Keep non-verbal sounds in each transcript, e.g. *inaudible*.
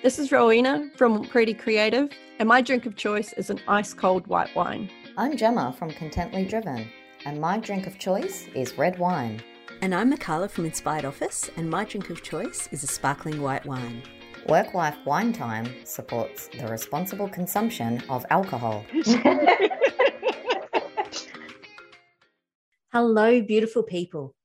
This is Rowena from Pretty Creative, and my drink of choice is an ice cold white wine. I'm Gemma from Contently Driven, and my drink of choice is red wine. And I'm Mikala from Inspired Office, and my drink of choice is a sparkling white wine. Work Life Wine Time supports the responsible consumption of alcohol. *laughs* Hello, beautiful people.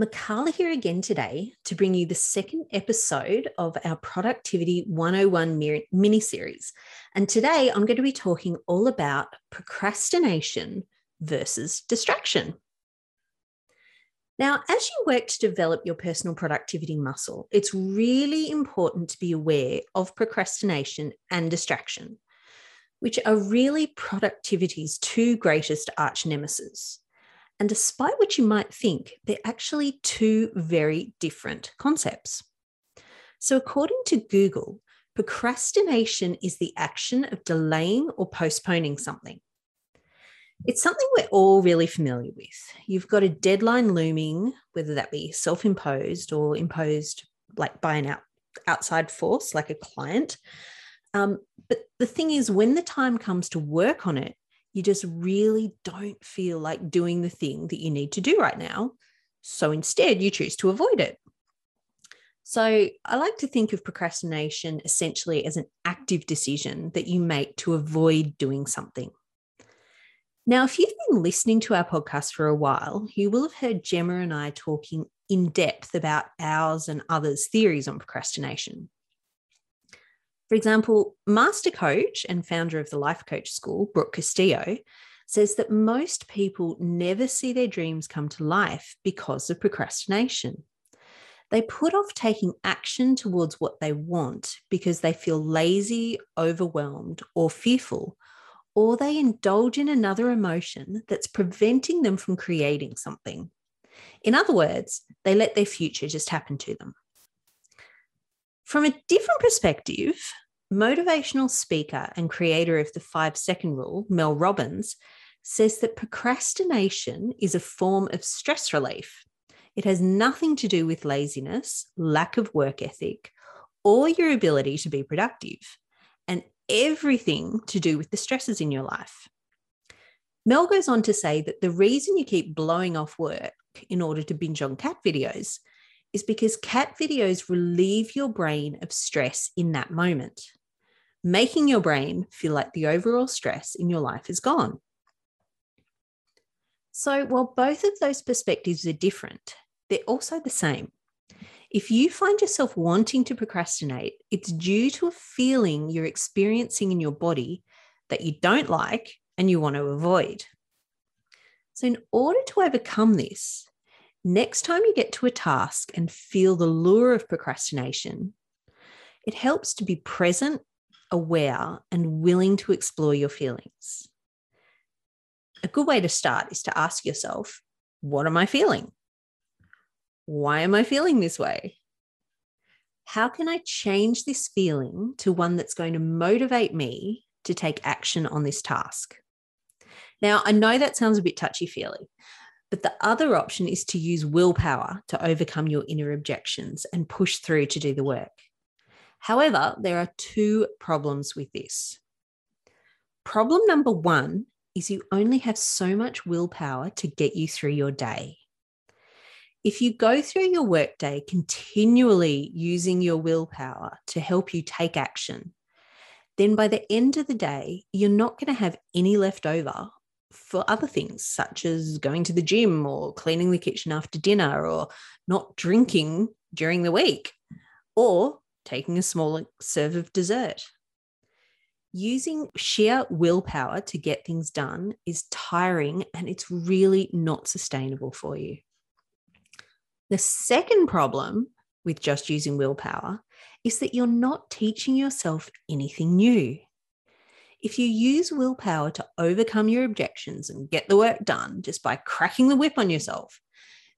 Mikala here again today to bring you the second episode of our Productivity 101 mini series. And today I'm going to be talking all about procrastination versus distraction. Now, as you work to develop your personal productivity muscle, it's really important to be aware of procrastination and distraction, which are really productivity's two greatest arch nemesis. And despite what you might think, they're actually two very different concepts. So, according to Google, procrastination is the action of delaying or postponing something. It's something we're all really familiar with. You've got a deadline looming, whether that be self imposed or imposed like by an out, outside force, like a client. Um, but the thing is, when the time comes to work on it, you just really don't feel like doing the thing that you need to do right now. So instead, you choose to avoid it. So I like to think of procrastination essentially as an active decision that you make to avoid doing something. Now, if you've been listening to our podcast for a while, you will have heard Gemma and I talking in depth about ours and others' theories on procrastination. For example, master coach and founder of the Life Coach School, Brooke Castillo, says that most people never see their dreams come to life because of procrastination. They put off taking action towards what they want because they feel lazy, overwhelmed, or fearful, or they indulge in another emotion that's preventing them from creating something. In other words, they let their future just happen to them. From a different perspective, motivational speaker and creator of the five second rule, Mel Robbins, says that procrastination is a form of stress relief. It has nothing to do with laziness, lack of work ethic, or your ability to be productive, and everything to do with the stresses in your life. Mel goes on to say that the reason you keep blowing off work in order to binge on cat videos is because cat videos relieve your brain of stress in that moment making your brain feel like the overall stress in your life is gone. So, while both of those perspectives are different, they're also the same. If you find yourself wanting to procrastinate, it's due to a feeling you're experiencing in your body that you don't like and you want to avoid. So, in order to overcome this, next time you get to a task and feel the lure of procrastination, it helps to be present aware, and willing to explore your feelings. A good way to start is to ask yourself, what am I feeling? Why am I feeling this way? How can I change this feeling to one that's going to motivate me to take action on this task? Now, I know that sounds a bit touchy feely, but the other option is to use willpower to overcome your inner objections and push through to do the work. However, there are two problems with this. Problem number one is you only have so much willpower to get you through your day. If you go through your workday continually using your willpower to help you take action, then by the end of the day, you're not going to have any left over for other things, such as going to the gym or cleaning the kitchen after dinner or not drinking during the week or taking a small serve of dessert. Using sheer willpower to get things done is tiring and it's really not sustainable for you. The second problem with just using willpower is that you're not teaching yourself anything new. If you use willpower to overcome your objections and get the work done just by cracking the whip on yourself,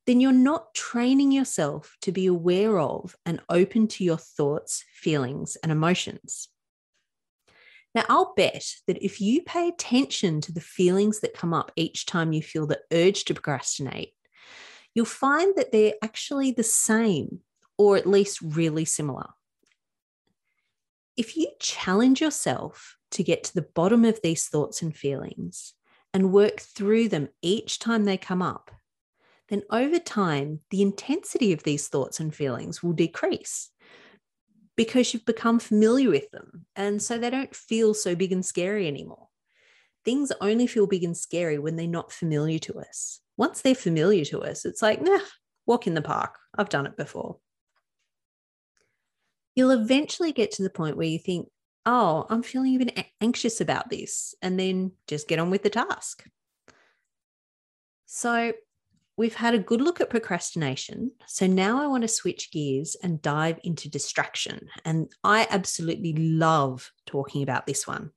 then you're not training yourself to be aware of and open to your thoughts, feelings, and emotions. Now, I'll bet that if you pay attention to the feelings that come up each time you feel the urge to procrastinate, you'll find that they're actually the same or at least really similar. if you challenge yourself to get to the bottom of these thoughts and feelings and work through them each time they come up, then over time, the intensity of these thoughts and feelings will decrease because you've become familiar with them. And so they don't feel so big and scary anymore. Things only feel big and scary when they're not familiar to us. Once they're familiar to us, it's like, nah, walk in the park. I've done it before. You'll eventually get to the point where you think, oh, I'm feeling even anxious about this, and then just get on with the task. So, we've had a good look at procrastination. So now I want to switch gears and dive into distraction. And I absolutely love talking about this one.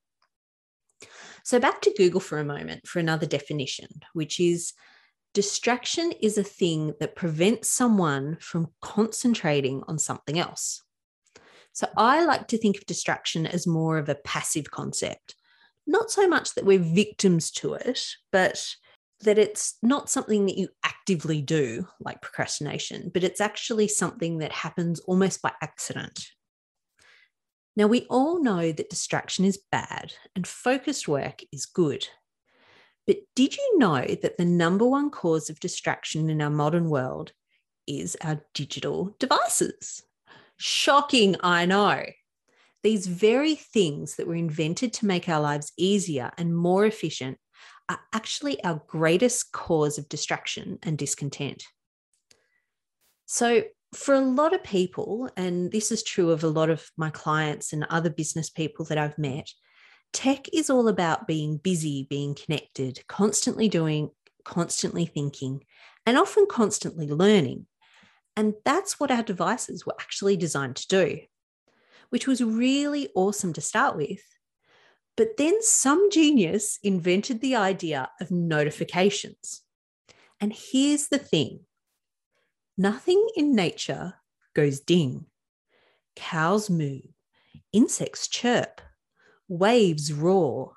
So back to Google for a moment for another definition, which is distraction is a thing that prevents someone from concentrating on something else. So I like to think of distraction as more of a passive concept. Not so much that we're victims to it, but that it's not something that you actively do, like procrastination, but it's actually something that happens almost by accident. Now, we all know that distraction is bad and focused work is good. But did you know that the number one cause of distraction in our modern world is our digital devices? Shocking, I know. These very things that were invented to make our lives easier and more efficient are actually our greatest cause of distraction and discontent. So, for a lot of people, and this is true of a lot of my clients and other business people that I've met, tech is all about being busy, being connected, constantly doing, constantly thinking, and often constantly learning. And that's what our devices were actually designed to do, which was really awesome to start with. But then some genius invented the idea of notifications. And here's the thing nothing in nature goes ding. Cows moo, insects chirp, waves roar,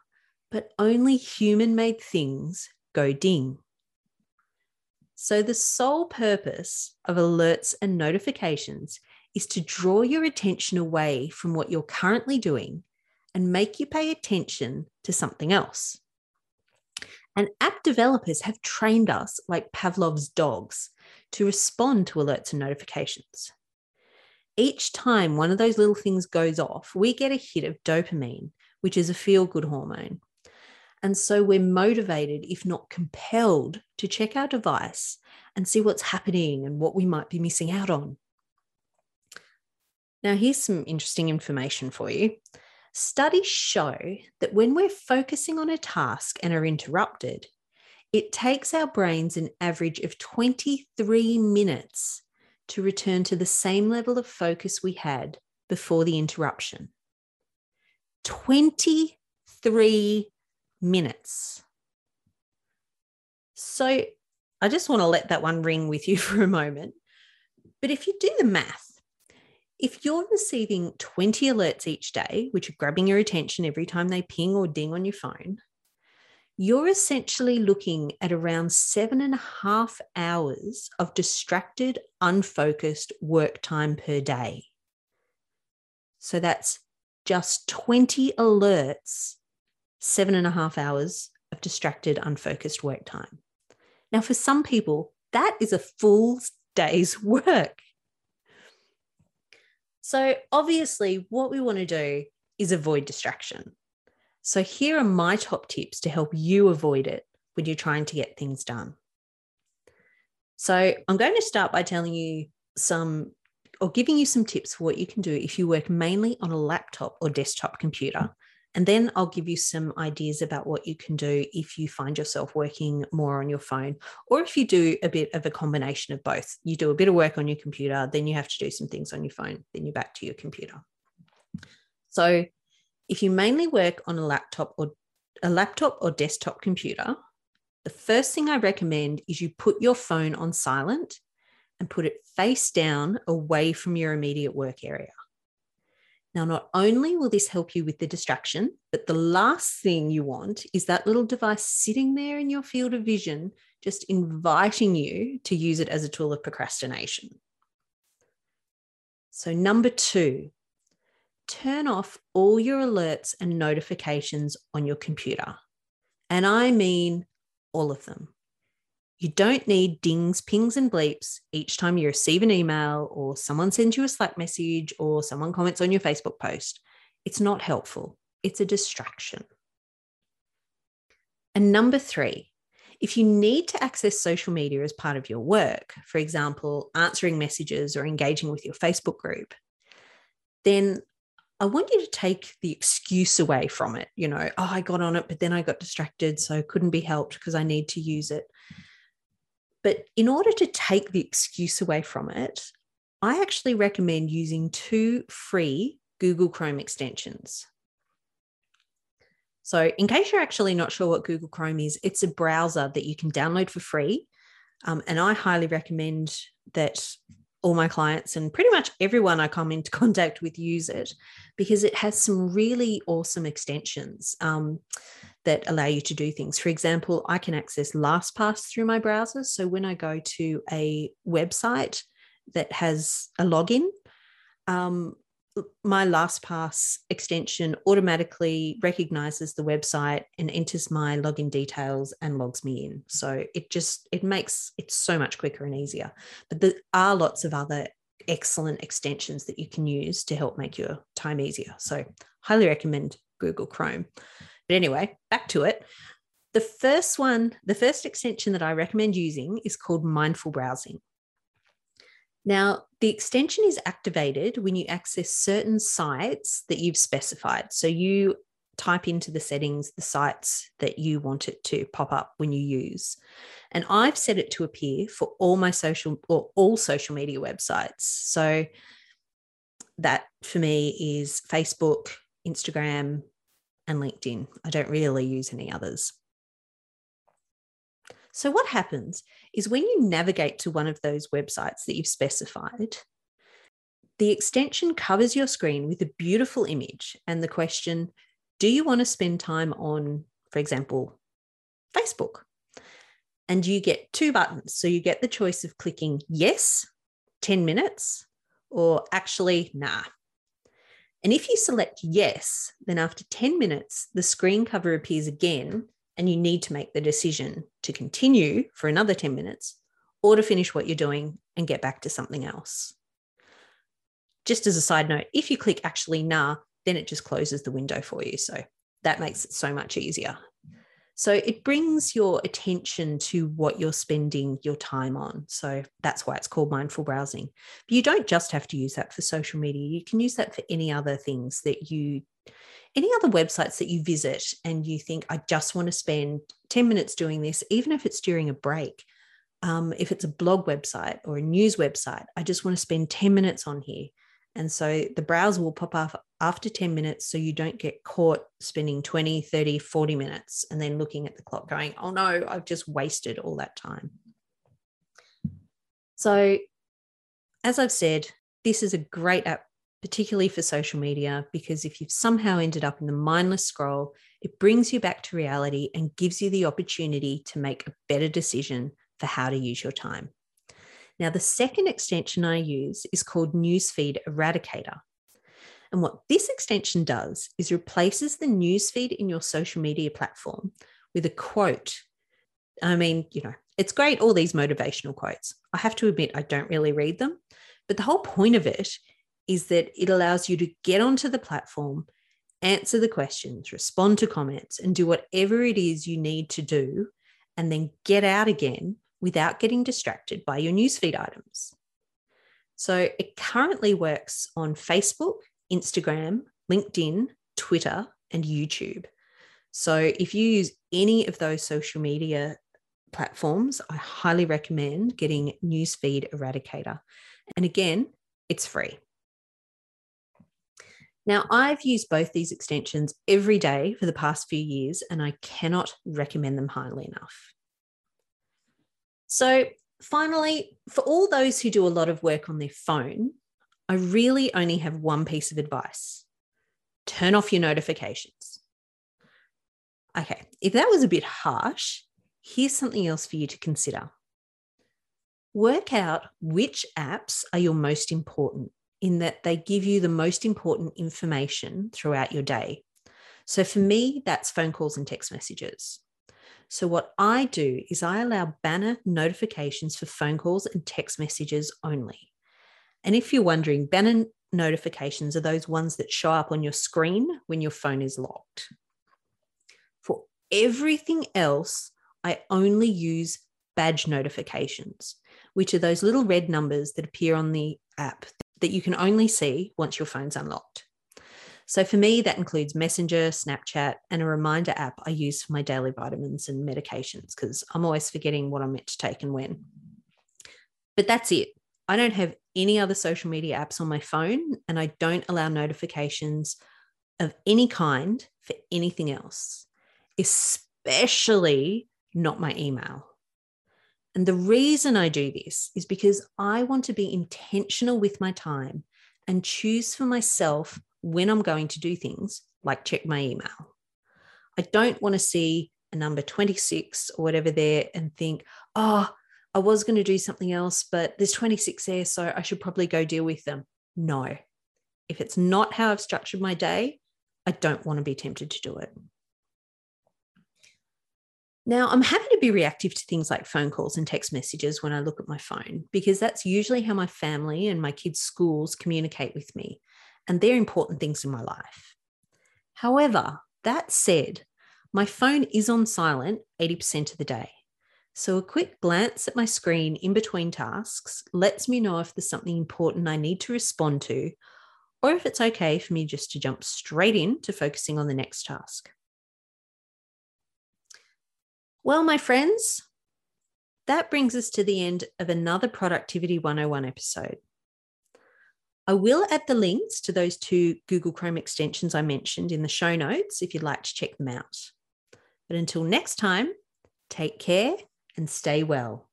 but only human made things go ding. So, the sole purpose of alerts and notifications is to draw your attention away from what you're currently doing and make you pay attention to something else. And app developers have trained us like Pavlov's dogs to respond to alerts and notifications. Each time one of those little things goes off, we get a hit of dopamine, which is a feel good hormone. And so we're motivated, if not compelled, to check our device and see what's happening and what we might be missing out on. Now, here's some interesting information for you. Studies show that when we're focusing on a task and are interrupted, it takes our brains an average of 23 minutes to return to the same level of focus we had before the interruption. 23 minutes. So I just want to let that one ring with you *laughs* for a moment. But if you do the math, if you're receiving 20 alerts each day, which are grabbing your attention every time they ping or ding on your phone, you're essentially looking at around seven and a half hours of distracted, unfocused work time per day. So that's just 20 alerts, seven and a half hours of distracted, unfocused work time. Now, for some people, that is a full day's *laughs* work. So, obviously, what we want to do is avoid distraction. So, here are my top tips to help you avoid it when you're trying to get things done. So, I'm going to start by telling you some or giving you some tips for what you can do if you work mainly on a laptop or desktop computer and then I'll give you some ideas about what you can do if you find yourself working more on your phone, or if you do a bit of a combination of both. You do a bit of work on your computer, then you have to do some things on your phone, then you're back to your computer. So if you mainly work on a laptop or a laptop or desktop computer, the first thing I recommend is you put your phone on silent and put it face down away from your immediate work area. Now, not only will this help you with the distraction, but the last thing you want is that little device sitting there in your field of vision, just inviting you to use it as a tool of procrastination. So, number two, turn off all your alerts and notifications on your computer. And I mean all of them. You don't need dings, pings, and bleeps each time you receive an email or someone sends you a Slack message or someone comments on your Facebook post. It's not helpful, it's a distraction. And number three, if you need to access social media as part of your work, for example, answering messages or engaging with your Facebook group, then I want you to take the excuse away from it. You know, oh, I got on it, but then I got distracted, so couldn't be helped because I need to use it. But in order to take the excuse away from it, I actually recommend using two free Google Chrome extensions. So, in case you're actually not sure what Google Chrome is, it's a browser that you can download for free. Um, and I highly recommend that all my clients and pretty much everyone I come into *laughs* contact with use it because it has some really awesome extensions. Um, that allow you to do things. For example, I can access LastPass through my browser. So when I go to a website that has a login, um, my LastPass extension automatically recognizes the website and enters my login details and logs me in. So it just it makes it so much quicker and easier. But there are lots of other excellent extensions that you can use to help make your time easier. So highly recommend Google Chrome. But anyway, back to it. The first one, the first extension that I recommend using is called Mindful Browsing. Now, the extension is activated when you access certain sites that you've specified. So you type into the settings the sites that you want it to pop up when you use. And I've set it to appear for all my social or all social media websites. So that for me is Facebook, Instagram, and LinkedIn. I don't really use any others. So, what happens is when you navigate to one of those websites that you've specified, the extension covers your screen with a beautiful image and the question Do you want to spend time on, for example, Facebook? And you get two buttons. So, you get the choice of clicking yes, 10 minutes, or actually, nah, and if you select yes, then after 10 minutes, the screen cover appears again, and you need to make the decision to continue for another 10 minutes or to finish what you're doing and get back to something else. Just as a side note, if you click actually nah, then it just closes the window for you. So that makes it so much easier. So it brings your attention to what you're spending your time on. So that's why it's called mindful browsing. But you don't just have to use that for social media. You can use that for any other things that you any other websites that you visit and you think I just want to spend 10 minutes doing this even if it's during a break. Um, if it's a blog website or a news website, I just want to spend 10 minutes on here. And so the browser will pop up after 10 minutes so you don't get caught spending 20, 30, 40 minutes and then looking at the clock going, oh no, I've just wasted all that time. So, as I've said, this is a great app, particularly for social media, because if you've somehow ended up in the mindless scroll, it brings you back to reality and gives you the opportunity to make a better decision for how to use your time. Now, the second extension I use is called Newsfeed Eradicator. And what this extension does is replaces the newsfeed in your social media platform with a quote. I mean, you know, it's great, all these motivational quotes. I have to admit, I don't really read them. But the whole point of it is that it allows you to get onto the platform, answer the questions, respond to comments, and do whatever it is you need to do, and then get out again without getting distracted by your newsfeed items. So it currently works on Facebook, Instagram, LinkedIn, Twitter, and YouTube. So if you use any of those social media platforms, I highly recommend getting Newsfeed Eradicator. And again, it's free. Now, I've used both these extensions every day for the past few years, and I cannot recommend them highly enough. So, finally, for all those who do a lot of work on their phone, I really only have one piece of advice turn off your notifications. Okay, if that was a bit harsh, here's something else for you to consider. Work out which apps are your most important in that they give you the most important information throughout your day. So for me, that's phone calls and text messages. So, what I do is I allow banner notifications for phone calls and text messages only. And if you're wondering, banner notifications are those ones that show up on your screen when your phone is locked. For everything else, I only use badge notifications, which are those little red numbers that appear on the app that you can only see once your phone's unlocked. So for me, that includes Messenger, Snapchat, and a reminder app I use for my daily vitamins and medications because I'm always forgetting what I'm meant to take and when. But that's it. I don't have any other social media apps on my phone, and I don't allow notifications of any kind for anything else, especially not my email. And the reason I do this is because I want to be intentional with my time and choose for myself when I'm going to do things like check my email. I don't want to see a number 26 or whatever there and think, oh, I was going to do something else, but there's 26 there, so I should probably go deal with them. No. If it's not how I've structured my day, I don't want to be tempted to do it. Now, I'm happy to be reactive to things like phone calls and text messages when I look at my phone, because that's usually how my family and my kids' schools communicate with me, and they're important things in my life. However, that said, my phone is on silent 80% of the day. So, a quick glance at my screen in between tasks lets me know if there's something important I need to respond to, or if it's okay for me just to jump straight in to focusing on the next task. Well, my friends, that brings us to the end of another Productivity 101 episode. I will add the links to those two Google Chrome extensions I mentioned in the show notes if you'd like to check them out. But until next time, take care and stay well.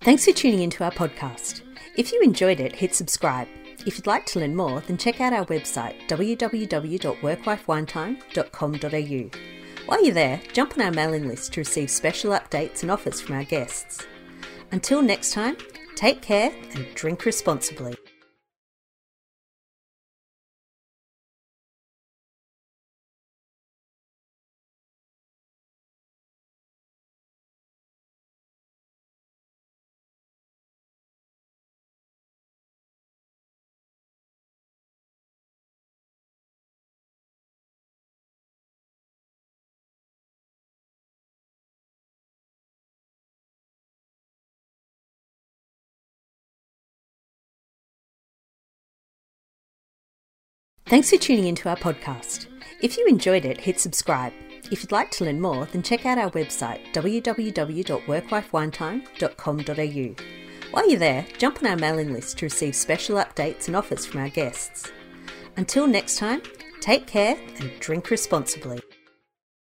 Thanks for tuning into our podcast. If you enjoyed it, hit subscribe. If you'd like to learn more, then check out our website www.worklifewinetime.com.au. While you're there, jump on our mailing list to receive special updates and offers from our guests. Until next time, take care and drink responsibly. Thanks for tuning into our podcast. If you enjoyed it, hit subscribe. If you'd like to learn more, then check out our website www.worklifewinetime.com.au. While you're there, jump on our mailing list to receive special updates and offers from our guests. Until next time, take care and drink responsibly.